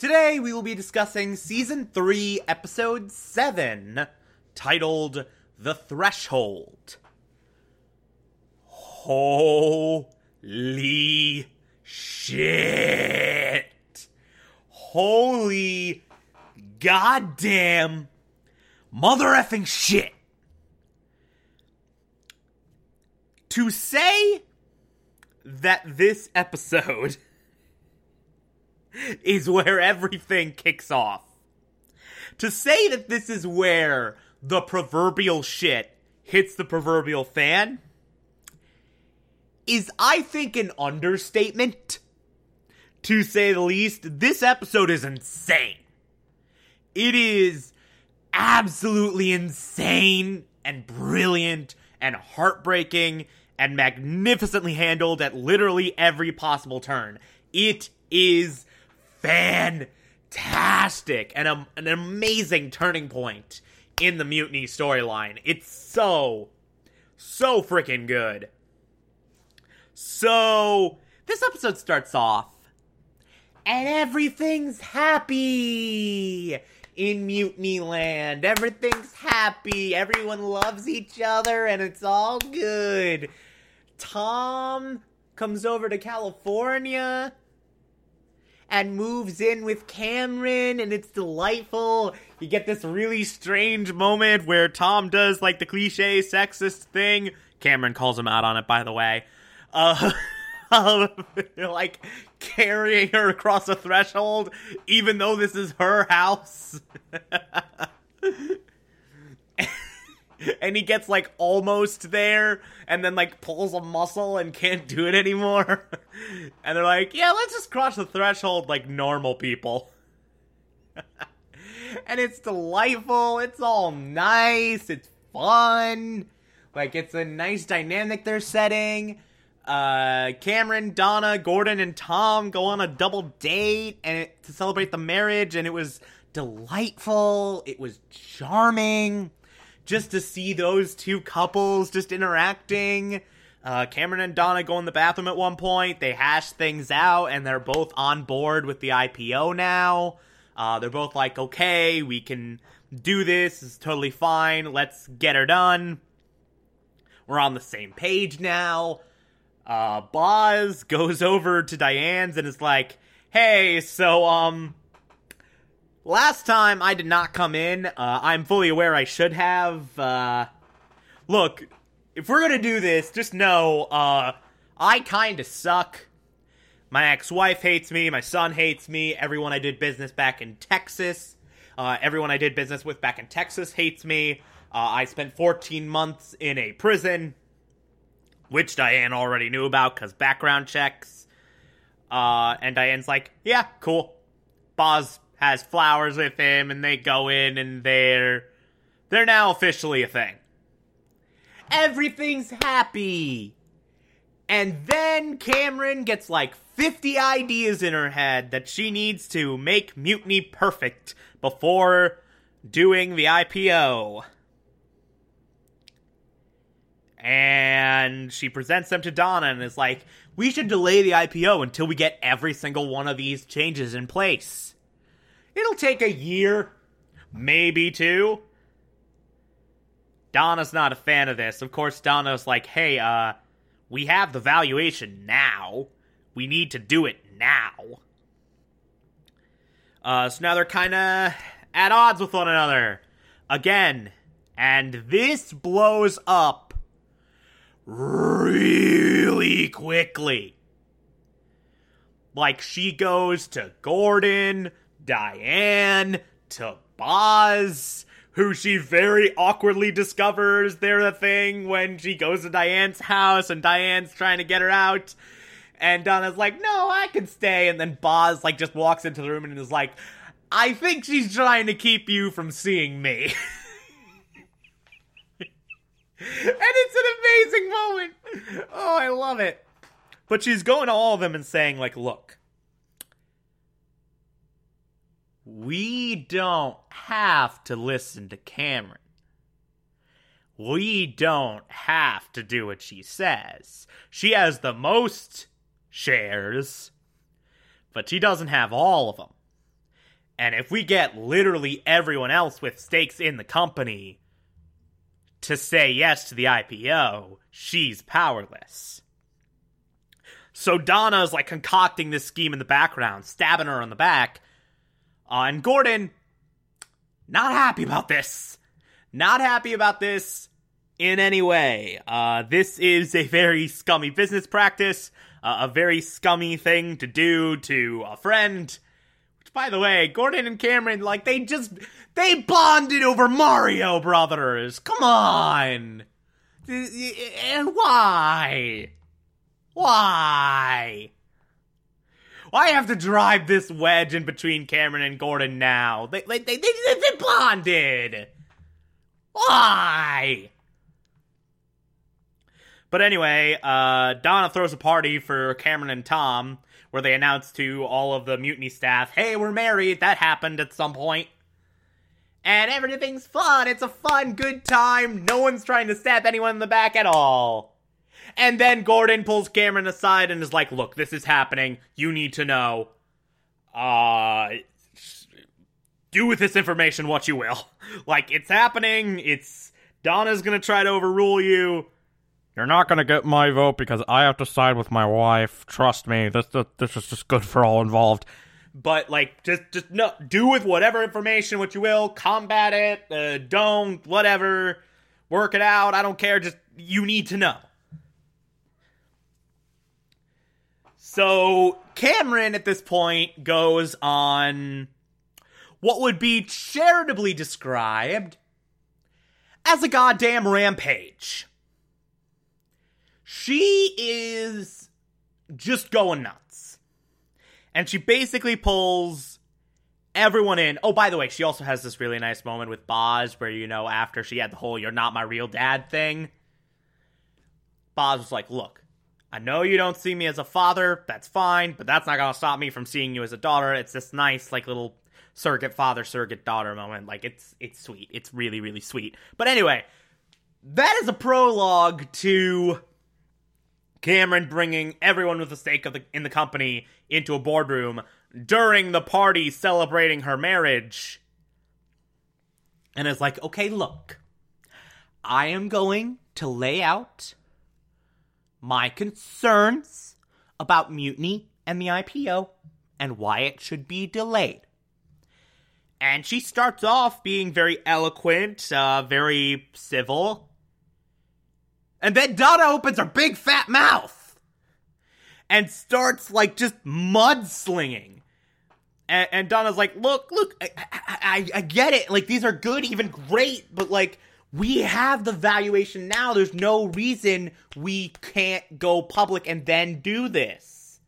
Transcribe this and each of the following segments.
Today we will be discussing season 3, episode 7, titled The Threshold. Holy shit! Holy goddamn mother effing shit! To say that this episode is where everything kicks off. To say that this is where the proverbial shit hits the proverbial fan is, I think, an understatement. To say the least, this episode is insane. It is absolutely insane and brilliant and heartbreaking and magnificently handled at literally every possible turn. It is fantastic and a, an amazing turning point in the mutiny storyline. It's so, so freaking good. So, this episode starts off, and everything's happy in Mutiny Land. Everything's happy. Everyone loves each other, and it's all good. Tom comes over to California and moves in with Cameron, and it's delightful. You get this really strange moment where Tom does like the cliche sexist thing. Cameron calls him out on it, by the way. Uh, like carrying her across a threshold, even though this is her house. and he gets like almost there and then like pulls a muscle and can't do it anymore. and they're like, yeah, let's just cross the threshold like normal people. and it's delightful. It's all nice. It's fun. Like it's a nice dynamic they're setting. Uh, Cameron, Donna, Gordon, and Tom go on a double date and it, to celebrate the marriage, and it was delightful. It was charming just to see those two couples just interacting. Uh, Cameron and Donna go in the bathroom at one point. They hash things out, and they're both on board with the IPO now. Uh, they're both like, okay, we can do this. It's totally fine. Let's get her done. We're on the same page now. Uh, Boz goes over to Diane's and is like, hey, so, um, Last time I did not come in. Uh, I'm fully aware I should have. Uh, look, if we're gonna do this, just know uh, I kinda suck. My ex wife hates me. My son hates me. Everyone I did business back in Texas. Uh, everyone I did business with back in Texas hates me. Uh, I spent 14 months in a prison, which Diane already knew about because background checks. Uh, and Diane's like, yeah, cool. Boz has flowers with him and they go in and they're they're now officially a thing. Everything's happy. And then Cameron gets like 50 ideas in her head that she needs to make Mutiny perfect before doing the IPO. And she presents them to Donna and is like, we should delay the IPO until we get every single one of these changes in place. It'll take a year, maybe two. Donna's not a fan of this. Of course, Donna's like, hey, uh, we have the valuation now. We need to do it now. Uh, so now they're kind of at odds with one another. Again. And this blows up really quickly. Like, she goes to Gordon, Diane to Boz, who she very awkwardly discovers they're a thing when she goes to Diane's house and Diane's trying to get her out. And Donna's like, no, I can stay. And then Boz like just walks into the room and is like, I think she's trying to keep you from seeing me. and it's an amazing moment. Oh, I love it. But she's going to all of them and saying, like, look, we don't have to listen to Cameron. We don't have to do what she says. She has the most shares, but she doesn't have all of them. And if we get literally everyone else with stakes in the company to say yes to the IPO, she's powerless. So Donna's like concocting this scheme in the background, stabbing her on the back. Uh, and Gordon, not happy about this. Not happy about this in any way. Uh, this is a very scummy business practice, uh, a very scummy thing to do to a friend. Which, by the way, Gordon and Cameron, like, they just. They bonded over Mario Brothers! Come on! And why? Why? Why have to drive this wedge in between Cameron and Gordon now? They they they, they, they bonded. Why? But anyway, uh, Donna throws a party for Cameron and Tom where they announce to all of the mutiny staff, hey, we're married. That happened at some point. And everything's fun. It's a fun, good time. No one's trying to stab anyone in the back at all. And then Gordon pulls Cameron aside and is like, look, this is happening. You need to know. Uh, do with this information what you will. Like, it's happening. It's. Donna's gonna try to overrule you. You're not gonna get my vote because I have to side with my wife. Trust me, this this, this is just good for all involved. But like, just just no, do with whatever information what you will. Combat it. Uh, don't whatever. Work it out. I don't care. Just you need to know. So Cameron at this point goes on what would be charitably described as a goddamn rampage. She is just going nuts. And she basically pulls everyone in. Oh, by the way, she also has this really nice moment with Boz where, you know, after she had the whole you're not my real dad thing, Boz was like, look, I know you don't see me as a father, that's fine, but that's not gonna stop me from seeing you as a daughter. It's this nice, like, little surrogate father, surrogate daughter moment. Like, it's it's sweet. It's really, really sweet. But anyway, that is a prologue to Cameron bringing everyone with a stake of the, in the company into a boardroom during the party celebrating her marriage. And is like, okay, look, I am going to lay out my concerns about mutiny and the IPO and why it should be delayed. And she starts off being very eloquent, uh, very civil. And then Donna opens her big fat mouth and starts like just mudslinging. And, and Donna's like, look, look, I, I, I get it. Like, these are good, even great, but like, we have the valuation now. There's no reason we can't go public and then do this.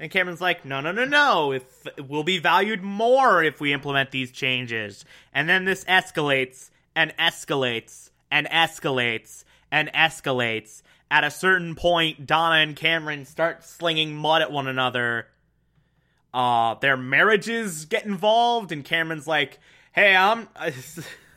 And Cameron's like, no, no, no, no. If we'll be valued more if we implement these changes. And then this escalates and escalates and escalates and escalates. At a certain point, Donna and Cameron start slinging mud at one another. Uh, their marriages get involved, and Cameron's like, "Hey, I'm."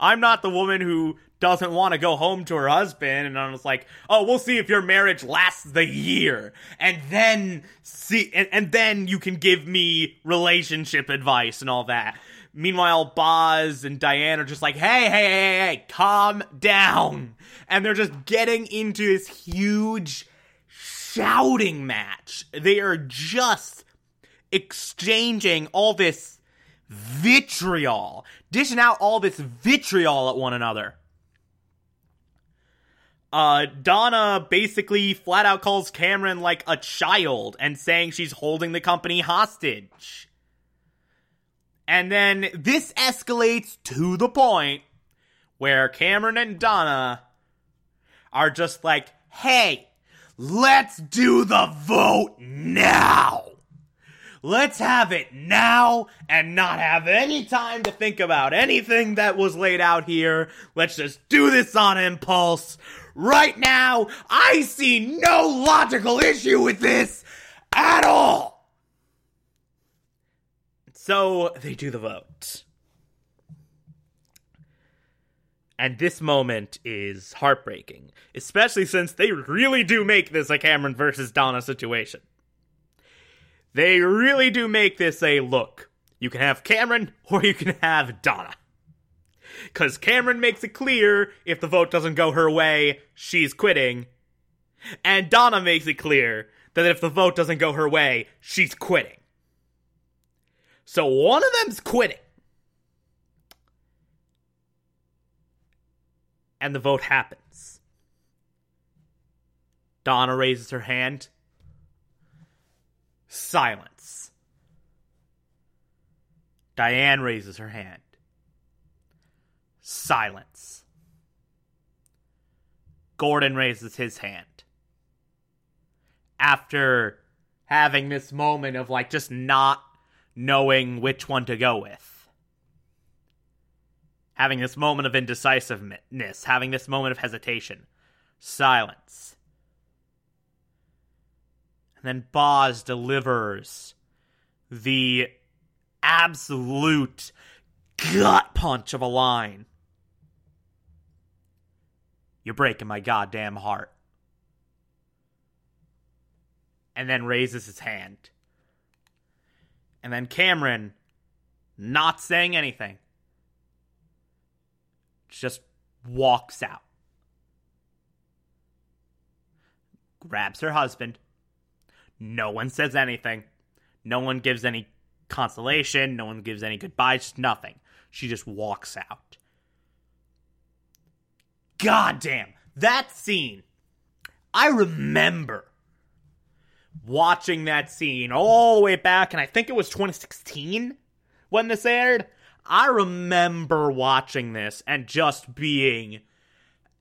I'm not the woman who doesn't want to go home to her husband and I was like, "Oh, we'll see if your marriage lasts the year." And then see and, and then you can give me relationship advice and all that. Meanwhile, Boz and Diane are just like, hey, hey, hey, hey, calm down. And they're just getting into this huge shouting match. They are just exchanging all this vitriol, dishing out all this vitriol at one another. Uh, Donna basically flat out calls Cameron like a child and saying she's holding the company hostage. And then this escalates to the point where Cameron and Donna are just like, hey, let's do the vote now. Let's have it now and not have any time to think about anything that was laid out here. Let's just do this on impulse. Right now, I see no logical issue with this at all. So they do the vote. And this moment is heartbreaking, especially since they really do make this a Cameron versus Donna situation. They really do make this a look. You can have Cameron or you can have Donna. Because Cameron makes it clear if the vote doesn't go her way, she's quitting. And Donna makes it clear that if the vote doesn't go her way, she's quitting. So one of them's quitting. And the vote happens. Donna raises her hand. Silence. Diane raises her hand. Silence. Gordon raises his hand. After having this moment of like just not knowing which one to go with. Having this moment of indecisiveness, having this moment of hesitation. Silence. And then Boz delivers the absolute gut punch of a line. You're breaking my goddamn heart. And then raises his hand. And then Cameron, not saying anything, just walks out. Grabs her husband. No one says anything. No one gives any consolation. No one gives any goodbyes. Nothing. She just walks out. God damn. That scene. I remember watching that scene all the way back, and I think it was 2016 when this aired. I remember watching this and just being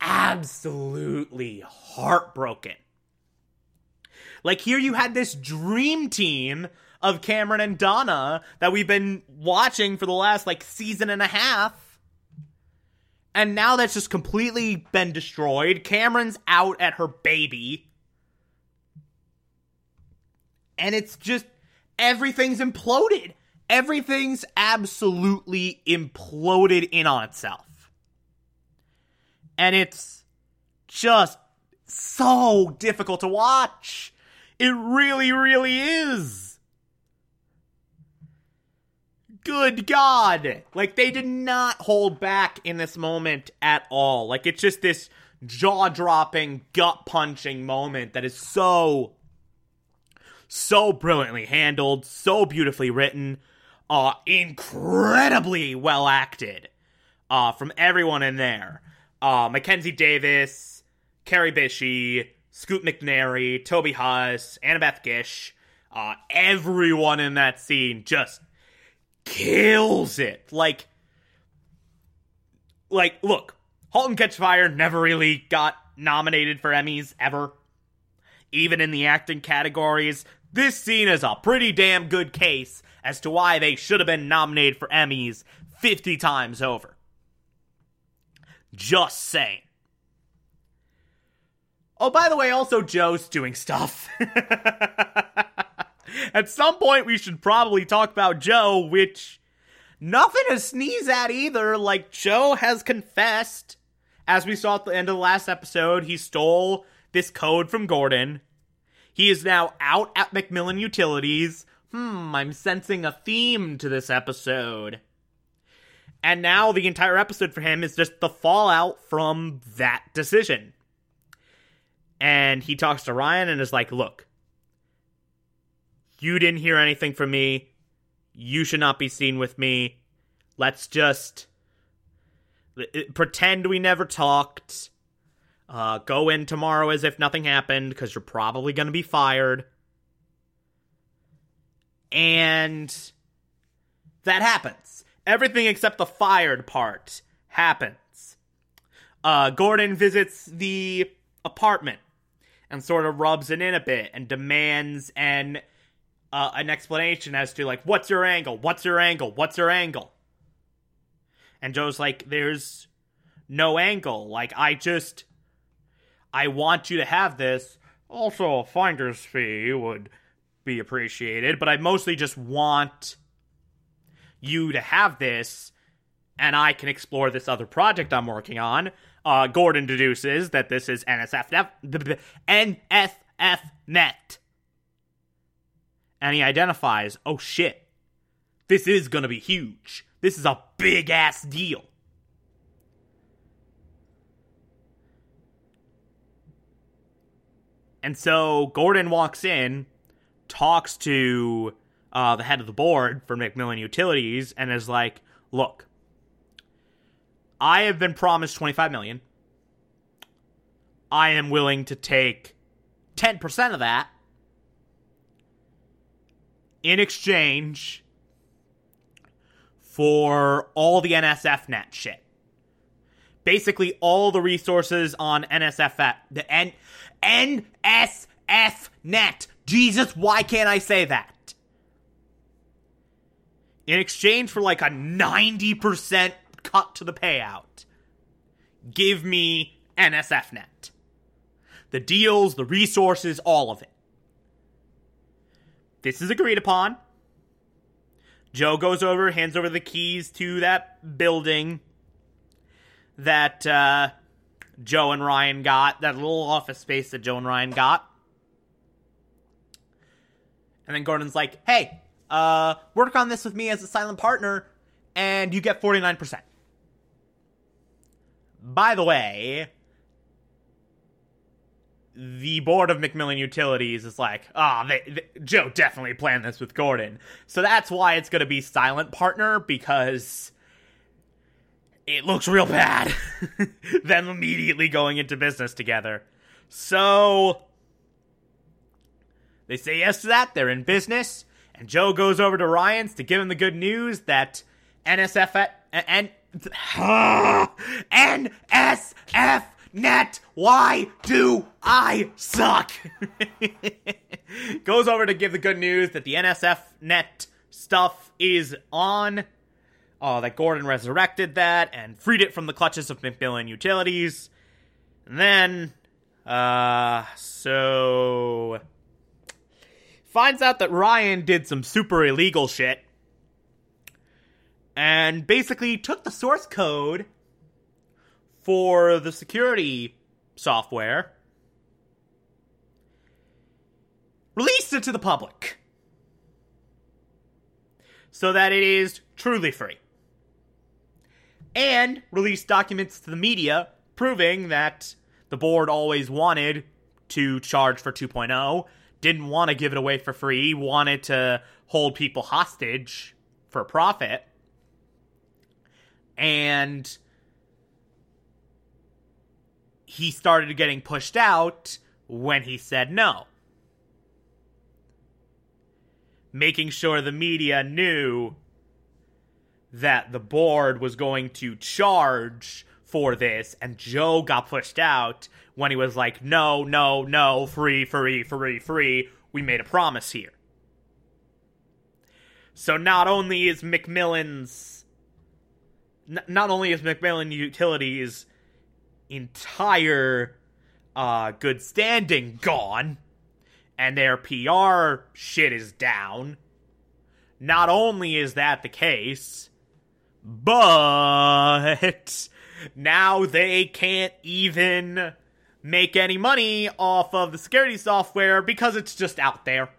absolutely heartbroken. Like, here you had this dream team of Cameron and Donna that we've been watching for the last, like, season and a half. And now that's just completely been destroyed. Cameron's out at her baby and it's just everything's imploded. Everything's absolutely imploded in on itself. And it's just so difficult to watch. It really, really is. Good God. Like, they did not hold back in this moment at all. Like, it's just this jaw dropping, gut punching moment that is so so brilliantly handled, so beautifully written, uh, incredibly well acted, uh, from everyone in there. Uh, Mackenzie Davis, Kerry Bishé, Scoot McNairy, Toby Huss, Annabeth Gish, uh, everyone in that scene just kills it. Like, like, look, *Halt and Catch Fire never really got nominated for Emmys ever. Even in the acting categories, this scene is a pretty damn good case as to why they should have been nominated for Emmys 50 times over. Just saying. Oh, by the way, also Joe's doing stuff. at some point, we should probably talk about Joe, which nothing to sneeze at either. Like, Joe has confessed, as we saw at the end of the last episode, he stole this code from Gordon. He is now out at MacMillan Utilities. Hmm, I'm sensing a theme to this episode. And now the entire episode for him is just the fallout from that decision. And he talks to Ryan and is like, Look, you didn't hear anything from me. You should not be seen with me. Let's just pretend we never talked. Uh, go in tomorrow as if nothing happened because you're probably going to be fired. And that happens. Everything except the fired part happens. Uh, Gordon visits the apartment and sort of rubs it in a bit and demands an uh, an explanation as to like what's your angle, what's your angle, what's your angle. And Joe's like, "There's no angle. Like I just I want you to have this. Also, a finder's fee would be appreciated, but I mostly just want you to have this, and I can explore this other project I'm working on. Uh, Gordon deduces that this is NSF NSF net. And he identifies, oh shit, This is gonna be huge. This is a big ass deal. And so Gordon walks in, talks to uh, the head of the board for MacMillan Utilities, and is like, "Look, I have been promised 25 million. I am willing to take 10% of that in exchange for all the NSF net shit. Basically, all the resources on NSF the N NSF net. Jesus, why can't I say that? In exchange for like a 90% cut to the payout, give me NSFNet. The deals, the resources, all of it. This is agreed upon. Joe goes over, hands over the keys to that building that uh, Joe and Ryan got, that little office space that Joe and Ryan got. And then Gordon's like, hey, uh, work on this with me as a silent partner, and you get 49%. By the way, the board of MacMillan Utilities is like, ah, oh, Joe definitely planned this with Gordon. So that's why it's going to be silent partner because it looks real bad. them immediately going into business together. So they say yes to that. They're in business. And Joe goes over to Ryan's to give him the good news that NSF and NSF net. Why do I suck? Goes over to give the good news that the NSF net stuff is on. Oh, that Gordon resurrected that and freed it from the clutches of MacMillan Utilities. And then, uh, so finds out that Ryan did some super illegal shit and basically took the source code for the security software, released it to the public so that it is truly free. And released documents to the media proving that the board always wanted to charge for 2.0, didn't want to give it away for free, wanted to hold people hostage for profit and he started getting pushed out when he said no. Making sure the media knew that the board was going to charge for this, and Joe got pushed out when he was like, no, no, no, free, free, free, free. We made a promise here. So not only is MacMillan's n- not only is MacMillan Utilities entire uh, good standing gone, and their PR shit is down. Not only is that the case, but now they can't even make any money off of the security software because it's just out there.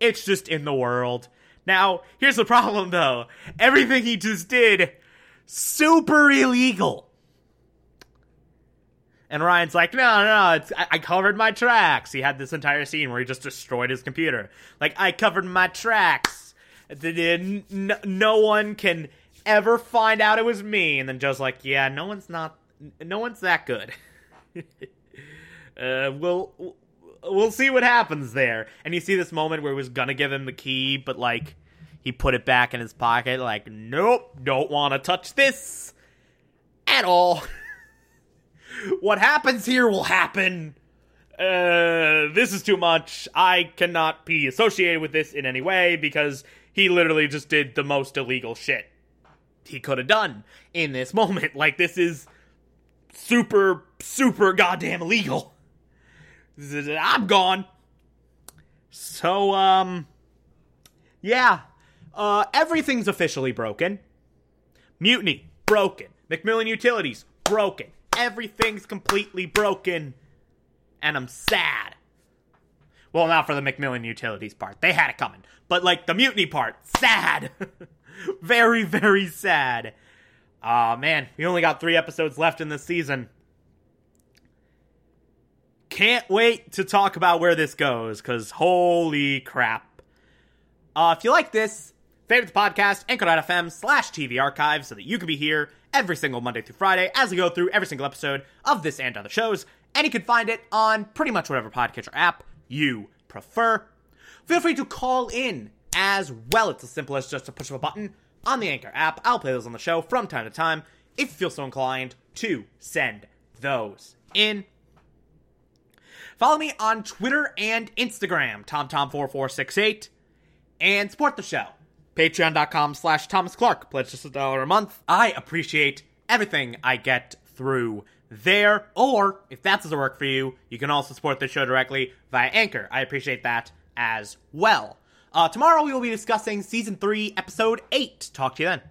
It's just in the world. Now, here's the problem though. Everything he just did super illegal. And Ryan's like, no, no, no, it's, I, I, covered my tracks. He had this entire scene where he just destroyed his computer. Like, I covered my tracks. No, one can ever find out it was me. And then Joe's like, yeah, no one's not, no one's that good. uh, we'll, we'll see what happens there. And you see this moment where he was gonna give him the key, but like, he put it back in his pocket, like, nope, don't want to touch this at all. what happens here will happen. Uh, this is too much. I cannot be associated with this in any way because he literally just did the most illegal shit he could have done in this moment. Like, this is super, super goddamn illegal. I'm gone. So, um, yeah, uh, everything's officially broken. Mutiny, broken. MacMillan Utilities, broken. Everything's completely broken. And I'm sad. Well, not for the MacMillan Utilities part. They had it coming. But like the mutiny part, sad. very, very sad. Aw, man, we only got three episodes left in this season. Can't wait to talk about where this goes, because holy crap. Uh, if you like this, favorite the podcast, anchor.fm slash TV archive, so that you can be here every single Monday through Friday as we go through every single episode of this and other shows. And you can find it on pretty much whatever podcatcher app you prefer. Feel free to call in as well. It's as simple as just a push of a button on the Anchor app. I'll play those on the show from time to time if you feel so inclined to send those in. Follow me on Twitter and Instagram, TomTom4468, and support the show. Patreon.com slash Thomas Clark. Pledge just a dollar a month. I appreciate everything I get through there. Or, if that doesn't work for you, you can also support the show directly via Anchor. I appreciate that as well. Uh, tomorrow we will be discussing season 3, episode 8. Talk to you then.